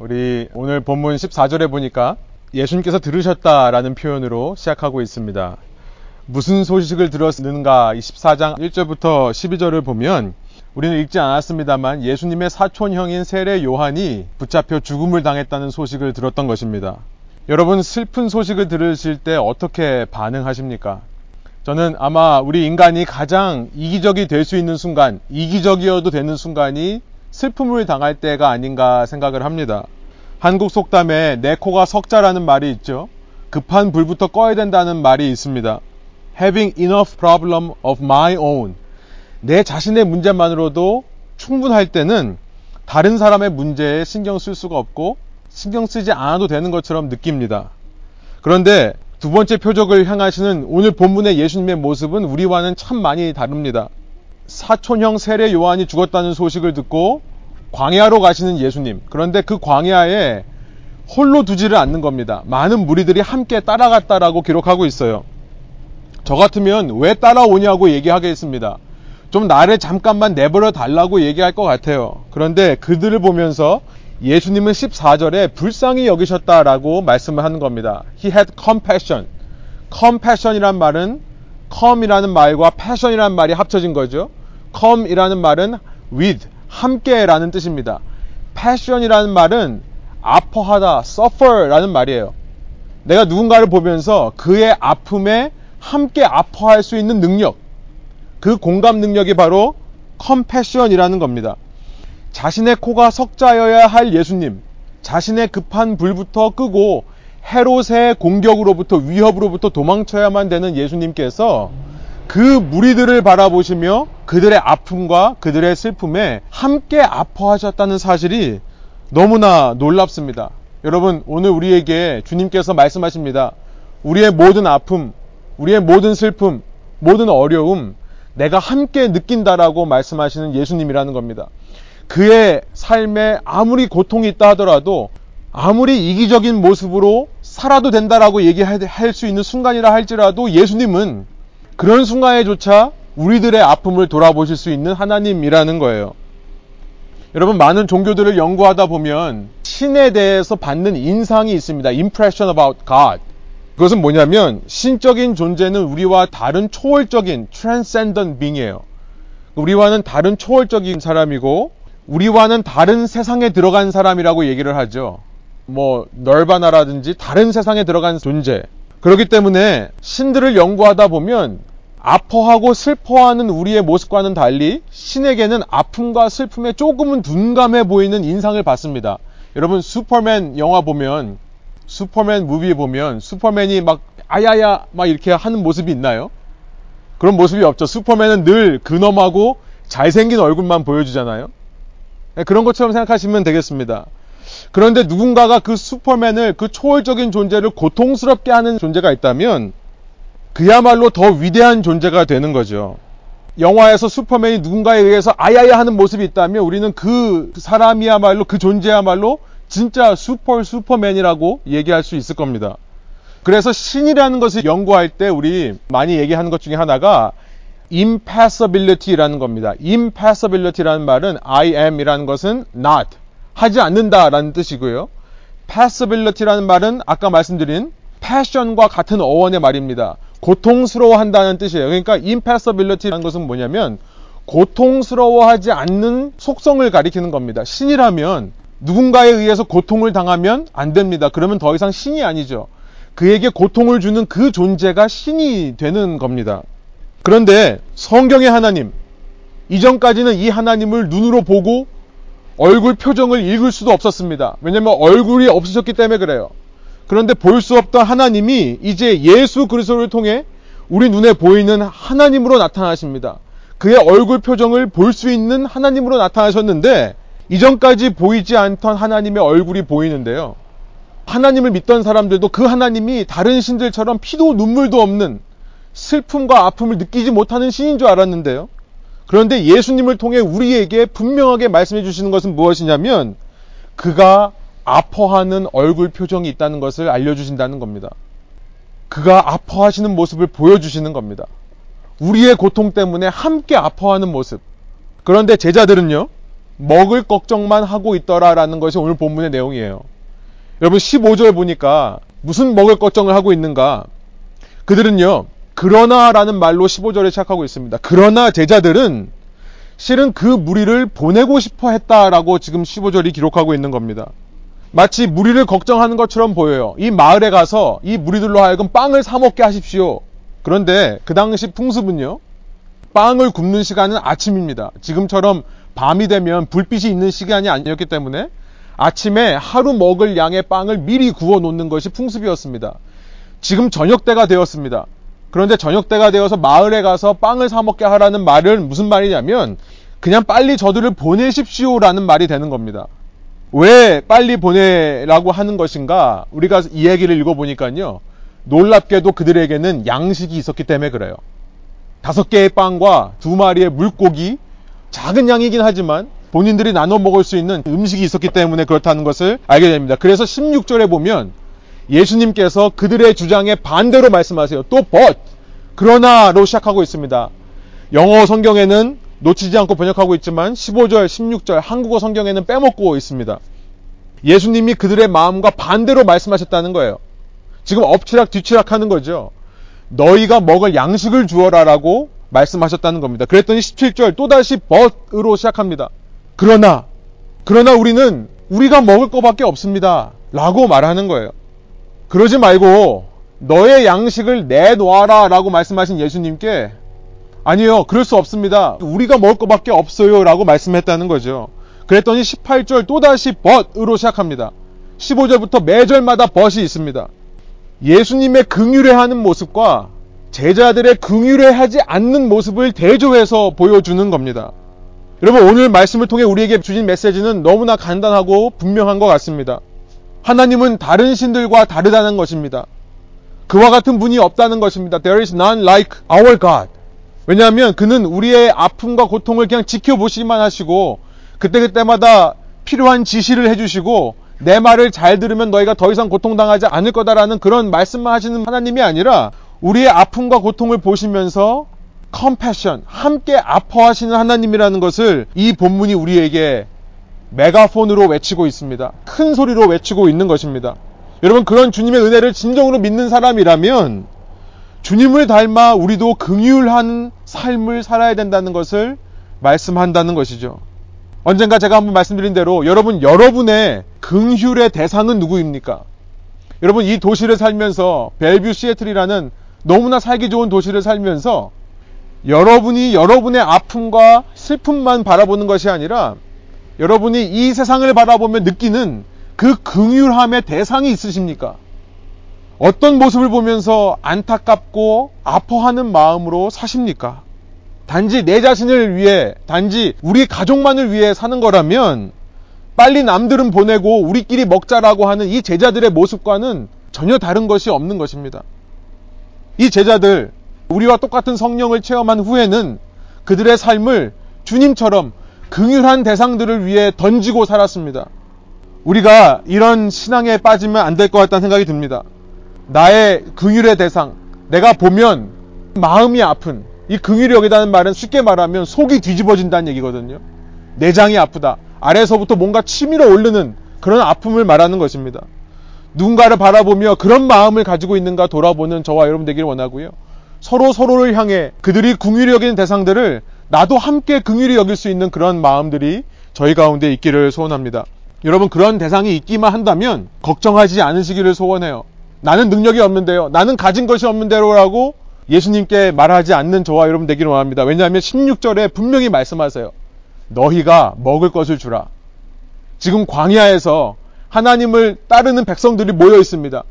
우리 오늘 본문 14절에 보니까 예수님께서 들으셨다라는 표현으로 시작하고 있습니다. 무슨 소식을 들었는가? 14장 1절부터 12절을 보면 우리는 읽지 않았습니다만 예수님의 사촌형인 세례 요한이 붙잡혀 죽음을 당했다는 소식을 들었던 것입니다. 여러분 슬픈 소식을 들으실 때 어떻게 반응하십니까? 저는 아마 우리 인간이 가장 이기적이 될 수 있는 순간, 이기적이어도 되는 순간이 슬픔을 당할 때가 아닌가 생각을 합니다. 한국 속담에 내 코가 석자라는 말이 있죠. 급한 불부터 꺼야 된다는 말이 있습니다. Having enough problem of my own. 내 자신의 문제만으로도 충분할 때는 다른 사람의 문제에 신경 쓸 수가 없고 신경 쓰지 않아도 되는 것처럼 느낍니다. 그런데 두 번째 표적을 향하시는 오늘 본문의 예수님의 모습은 우리와는 참 많이 다릅니다. 사촌형 세례 요한이 죽었다는 소식을 듣고 광야로 가시는 예수님. 그런데 그 광야에 홀로 두지를 않는 겁니다. 많은 무리들이 함께 따라갔다라고 기록하고 있어요. 저 같으면 왜 따라오냐고 얘기하겠습니다. 좀 나를 잠깐만 내버려 달라고 얘기할 것 같아요. 그런데 그들을 보면서 예수님은 14절에 불쌍히 여기셨다라고 말씀을 하는 겁니다. He had compassion. compassion이란 말은 come이라는 말과 passion이라는 말이 합쳐진 거죠. Come이라는 말은 with, 함께라는 뜻입니다. passion이라는 말은 아파하다, suffer라는 말이에요. 내가 누군가를 보면서 그의 아픔에 함께 아파할 수 있는 능력, 그 공감 능력이 바로 컴패션이라는 겁니다. 자신의 코가 석자여야 할 예수님, 자신의 급한 불부터 끄고 헤롯의 공격으로부터 위협으로부터 도망쳐야만 되는 예수님께서 그 무리들을 바라보시며 그들의 아픔과 그들의 슬픔에 함께 아파하셨다는 사실이 너무나 놀랍습니다. 여러분, 오늘 우리에게 주님께서 말씀하십니다. 우리의 모든 아픔, 우리의 모든 슬픔, 모든 어려움, 내가 함께 느낀다라고 말씀하시는 예수님이라는 겁니다. 그의 삶에 아무리 고통이 있다 하더라도 아무리 이기적인 모습으로 살아도 된다라고 얘기할 수 있는 순간이라 할지라도 예수님은 그런 순간에조차 우리들의 아픔을 돌아보실 수 있는 하나님이라는 거예요. 여러분 많은 종교들을 연구하다 보면 신에 대해서 받는 인상이 있습니다. Impression about God. 그것은 뭐냐면 신적인 존재는 우리와 다른 초월적인 transcendent being이에요. 우리와는 다른 초월적인 사람이고 우리와는 다른 세상에 들어간 사람이라고 얘기를 하죠. 뭐 널바나라든지 다른 세상에 들어간 존재. 그렇기 때문에 신들을 연구하다 보면 아파하고 슬퍼하는 우리의 모습과는 달리 신에게는 아픔과 슬픔에 조금은 둔감해 보이는 인상을 받습니다. 여러분 슈퍼맨 영화 보면 슈퍼맨 무비에 보면 슈퍼맨이 막 아야야 막 이렇게 하는 모습이 있나요? 그런 모습이 없죠. 슈퍼맨은 늘 근엄하고 잘생긴 얼굴만 보여주잖아요. 네, 그런 것처럼 생각하시면 되겠습니다. 그런데 누군가가 그 슈퍼맨을 그 초월적인 존재를 고통스럽게 하는 존재가 있다면 그야말로 더 위대한 존재가 되는 거죠. 영화에서 슈퍼맨이 누군가에 의해서 아야야 하는 모습이 있다면 우리는 그 사람이야말로 그 존재야말로 진짜 슈퍼 슈퍼맨이라고 얘기할 수 있을 겁니다. 그래서 신이라는 것을 연구할 때 우리 많이 얘기하는 것 중에 하나가 impassibility라는 겁니다. impassibility라는 말은 I am이라는 것은 not 하지 않는다라는 뜻이고요. passibility라는 말은 아까 말씀드린 passion과 같은 어원의 말입니다. 고통스러워한다는 뜻이에요. 그러니까 impassibility라는 것은 뭐냐면 고통스러워하지 않는 속성을 가리키는 겁니다. 신이라면 누군가에 의해서 고통을 당하면 안 됩니다. 그러면 더 이상 신이 아니죠. 그에게 고통을 주는 그 존재가 신이 되는 겁니다. 그런데 성경의 하나님, 이전까지는 이 하나님을 눈으로 보고 얼굴 표정을 읽을 수도 없었습니다. 왜냐하면 얼굴이 없으셨기 때문에 그래요. 그런데 볼 수 없던 하나님이 이제 예수 그리스도를 통해 우리 눈에 보이는 하나님으로 나타나십니다. 그의 얼굴 표정을 볼 수 있는 하나님으로 나타나셨는데 이전까지 보이지 않던 하나님의 얼굴이 보이는데요. 하나님을 믿던 사람들도 그 하나님이 다른 신들처럼 피도 눈물도 없는 슬픔과 아픔을 느끼지 못하는 신인 줄 알았는데요. 그런데 예수님을 통해 우리에게 분명하게 말씀해 주시는 것은 무엇이냐면 그가 아파하는 얼굴 표정이 있다는 것을 알려주신다는 겁니다. 그가 아파하시는 모습을 보여주시는 겁니다. 우리의 고통 때문에 함께 아파하는 모습. 그런데 제자들은요, 먹을 걱정만 하고 있더라라는 것이 오늘 본문의 내용이에요. 여러분 15절 보니까 무슨 먹을 걱정을 하고 있는가? 그들은요. 그러나라는 말로 15절에 시작하고 있습니다. 그러나 제자들은 실은 그 무리를 보내고 싶어 했다라고 지금 15절이 기록하고 있는 겁니다. 마치 무리를 걱정하는 것처럼 보여요. 이 마을에 가서 이 무리들로 하여금 빵을 사 먹게 하십시오. 그런데 그 당시 풍습은요. 빵을 굽는 시간은 아침입니다. 지금처럼 밤이 되면 불빛이 있는 시간이 아니었기 때문에 아침에 하루 먹을 양의 빵을 미리 구워 놓는 것이 풍습이었습니다. 지금 저녁 때가 되었습니다. 그런데 저녁 때가 되어서 마을에 가서 빵을 사 먹게 하라는 말은 무슨 말이냐면 그냥 빨리 저들을 보내십시오라는 말이 되는 겁니다. 왜 빨리 보내라고 하는 것인가? 우리가 이 얘기를 읽어보니까요. 놀랍게도 그들에게는 양식이 있었기 때문에 그래요. 다섯 개의 빵과 두 마리의 물고기, 작은 양이긴 하지만 본인들이 나눠 먹을 수 있는 음식이 있었기 때문에 그렇다는 것을 알게 됩니다. 그래서 16절에 보면 예수님께서 그들의 주장에 반대로 말씀하세요. 또 but, 그러나로 시작하고 있습니다. 영어 성경에는 놓치지 않고 번역하고 있지만 15절, 16절 한국어 성경에는 빼먹고 있습니다. 예수님이 그들의 마음과 반대로 말씀하셨다는 거예요. 지금 엎치락 뒤치락 하는 거죠. 너희가 먹을 양식을 주어라라고 말씀하셨다는 겁니다. 그랬더니 17절 또다시 but으로 시작합니다. 그러나 그러나 우리는 우리가 먹을 것밖에 없습니다. 라고 말하는 거예요. 그러지 말고 너의 양식을 내놓아라 라고 말씀하신 예수님께 아니요 그럴 수 없습니다. 우리가 먹을 것밖에 없어요 라고 말씀했다는 거죠. 그랬더니 18절 또다시 but으로 시작합니다. 15절부터 매절마다 but이 있습니다. 예수님의 긍휼해 하는 모습과 제자들의 긍휼해 하지 않는 모습을 대조해서 보여주는 겁니다. 여러분 오늘 말씀을 통해 우리에게 주신 메시지는 너무나 간단하고 분명한 것 같습니다. 하나님은 다른 신들과 다르다는 것입니다. 그와 같은 분이 없다는 것입니다. There is none like our God. 왜냐하면 그는 우리의 아픔과 고통을 그냥 지켜보시기만 하시고 그때그때마다 필요한 지시를 해주시고 내 말을 잘 들으면 너희가 더 이상 고통당하지 않을 거다라는 그런 말씀만 하시는 하나님이 아니라 우리의 아픔과 고통을 보시면서 컴패션, 함께 아파하시는 하나님이라는 것을 이 본문이 우리에게 메가폰으로 외치고 있습니다. 큰 소리로 외치고 있는 것입니다. 여러분 그런 주님의 은혜를 진정으로 믿는 사람이라면 주님을 닮아 우리도 긍휼한 삶을 살아야 된다는 것을 말씀한다는 것이죠. 언젠가 제가 한번 말씀드린 대로 여러분 여러분의 긍휼의 대상은 누구입니까? 여러분 이 도시를 살면서 벨뷰 시애틀이라는 너무나 살기 좋은 도시를 살면서 여러분이 여러분의 아픔과 슬픔만 바라보는 것이 아니라 여러분이 이 세상을 바라보며 느끼는 그 긍휼함의 대상이 있으십니까? 어떤 모습을 보면서 안타깝고 아파하는 마음으로 사십니까? 단지 내 자신을 위해, 단지 우리 가족만을 위해 사는 거라면 빨리 남들은 보내고 우리끼리 먹자라고 하는 이 제자들의 모습과는 전혀 다른 것이 없는 것입니다. 이 제자들, 우리와 똑같은 성령을 체험한 후에는 그들의 삶을 주님처럼 긍휼한 대상들을 위해 던지고 살았습니다. 우리가 이런 신앙에 빠지면 안 될 것 같다는 생각이 듭니다. 나의 긍휼의 대상, 내가 보면 마음이 아픈 이 긍휼이 여기다는 말은 쉽게 말하면 속이 뒤집어진다는 얘기거든요. 내장이 아프다. 아래서부터 뭔가 치밀어 오르는 그런 아픔을 말하는 것입니다. 누군가를 바라보며 그런 마음을 가지고 있는가 돌아보는 저와 여러분 되기를 원하고요. 서로 서로를 향해 그들이 긍휼히 여기는 대상들을 나도 함께 긍휼히 여길 수 있는 그런 마음들이 저희 가운데 있기를 소원합니다. 여러분 그런 대상이 있기만 한다면 걱정하지 않으시기를 소원해요. 나는 능력이 없는데요. 나는 가진 것이 없는데요라고 예수님께 말하지 않는 저와 여러분 되기를 원합니다. 왜냐하면 16절에 분명히 말씀하세요. 너희가 먹을 것을 주라. 지금 광야에서 하나님을 따르는 백성들이 모여 있습니다.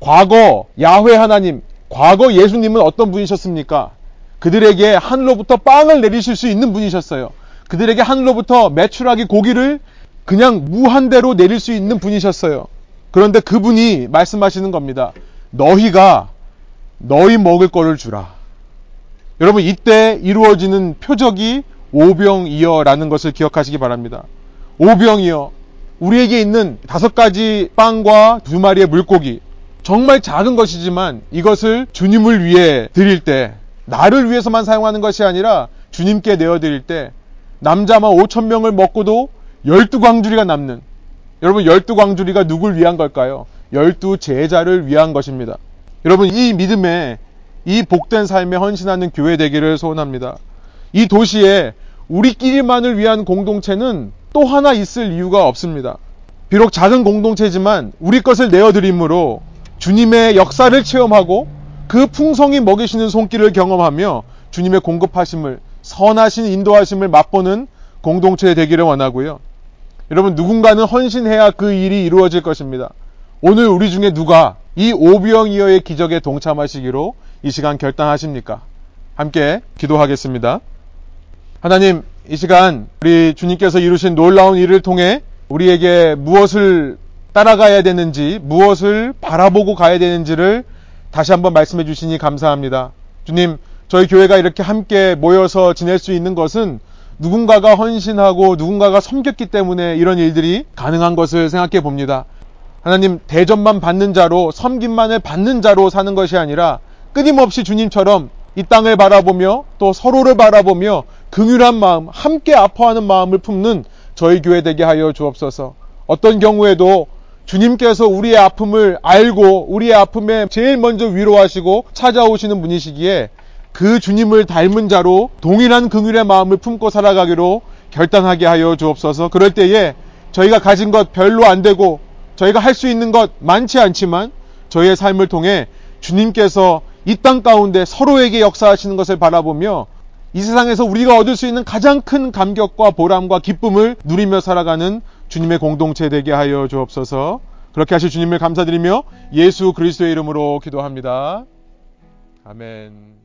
과거 야훼 하나님, 과거 예수님은 어떤 분이셨습니까? 그들에게 하늘로부터 빵을 내리실 수 있는 분이셨어요. 그들에게 하늘로부터 매출하기 고기를 그냥 무한대로 내릴 수 있는 분이셨어요. 그런데 그분이 말씀하시는 겁니다. 너희가 너희 먹을 거를 주라. 여러분 이때 이루어지는 표적이 오병이어라는 것을 기억하시기 바랍니다. 오병이어 우리에게 있는 다섯 가지 빵과 두 마리의 물고기 정말 작은 것이지만 이것을 주님을 위해 드릴 때 나를 위해서만 사용하는 것이 아니라 주님께 내어 드릴 때 남자만 5천 명을 먹고도 12광주리가 남는 여러분 12광주리가 누굴 위한 걸까요? 12 제자를 위한 것입니다. 여러분 이 믿음에 이 복된 삶에 헌신하는 교회 되기를 소원합니다. 이 도시에 우리끼리만을 위한 공동체는 또 하나 있을 이유가 없습니다. 비록 작은 공동체지만 우리 것을 내어드림으로 주님의 역사를 체험하고 그 풍성히 먹이시는 손길을 경험하며 주님의 공급하심을 선하신 인도하심을 맛보는 공동체 되기를 원하고요. 여러분 누군가는 헌신해야 그 일이 이루어질 것입니다. 오늘 우리 중에 누가 이 오병이어의 기적에 동참하시기로 이 시간 결단하십니까? 함께 기도하겠습니다. 하나님, 이 시간 우리 주님께서 이루신 놀라운 일을 통해 우리에게 무엇을 따라가야 되는지, 무엇을 바라보고 가야 되는지를 다시 한번 말씀해 주시니 감사합니다. 주님, 저희 교회가 이렇게 함께 모여서 지낼 수 있는 것은 누군가가 헌신하고 누군가가 섬겼기 때문에 이런 일들이 가능한 것을 생각해 봅니다. 하나님, 대접만 받는 자로, 섬김만을 받는 자로 사는 것이 아니라 끊임없이 주님처럼 이 땅을 바라보며 또 서로를 바라보며 긍휼한 마음, 함께 아파하는 마음을 품는 저희 교회 되게 하여 주옵소서. 어떤 경우에도 주님께서 우리의 아픔을 알고 우리의 아픔에 제일 먼저 위로하시고 찾아오시는 분이시기에 그 주님을 닮은 자로 동일한 긍휼의 마음을 품고 살아가기로 결단하게 하여 주옵소서. 그럴 때에 저희가 가진 것 별로 안 되고 저희가 할 수 있는 것 많지 않지만 저희의 삶을 통해 주님께서 이 땅 가운데 서로에게 역사하시는 것을 바라보며 이 세상에서 우리가 얻을 수 있는 가장 큰 감격과 보람과 기쁨을 누리며 살아가는 주님의 공동체 되게 하여 주옵소서. 그렇게 하실 주님을 감사드리며 예수 그리스도의 이름으로 기도합니다. 아멘.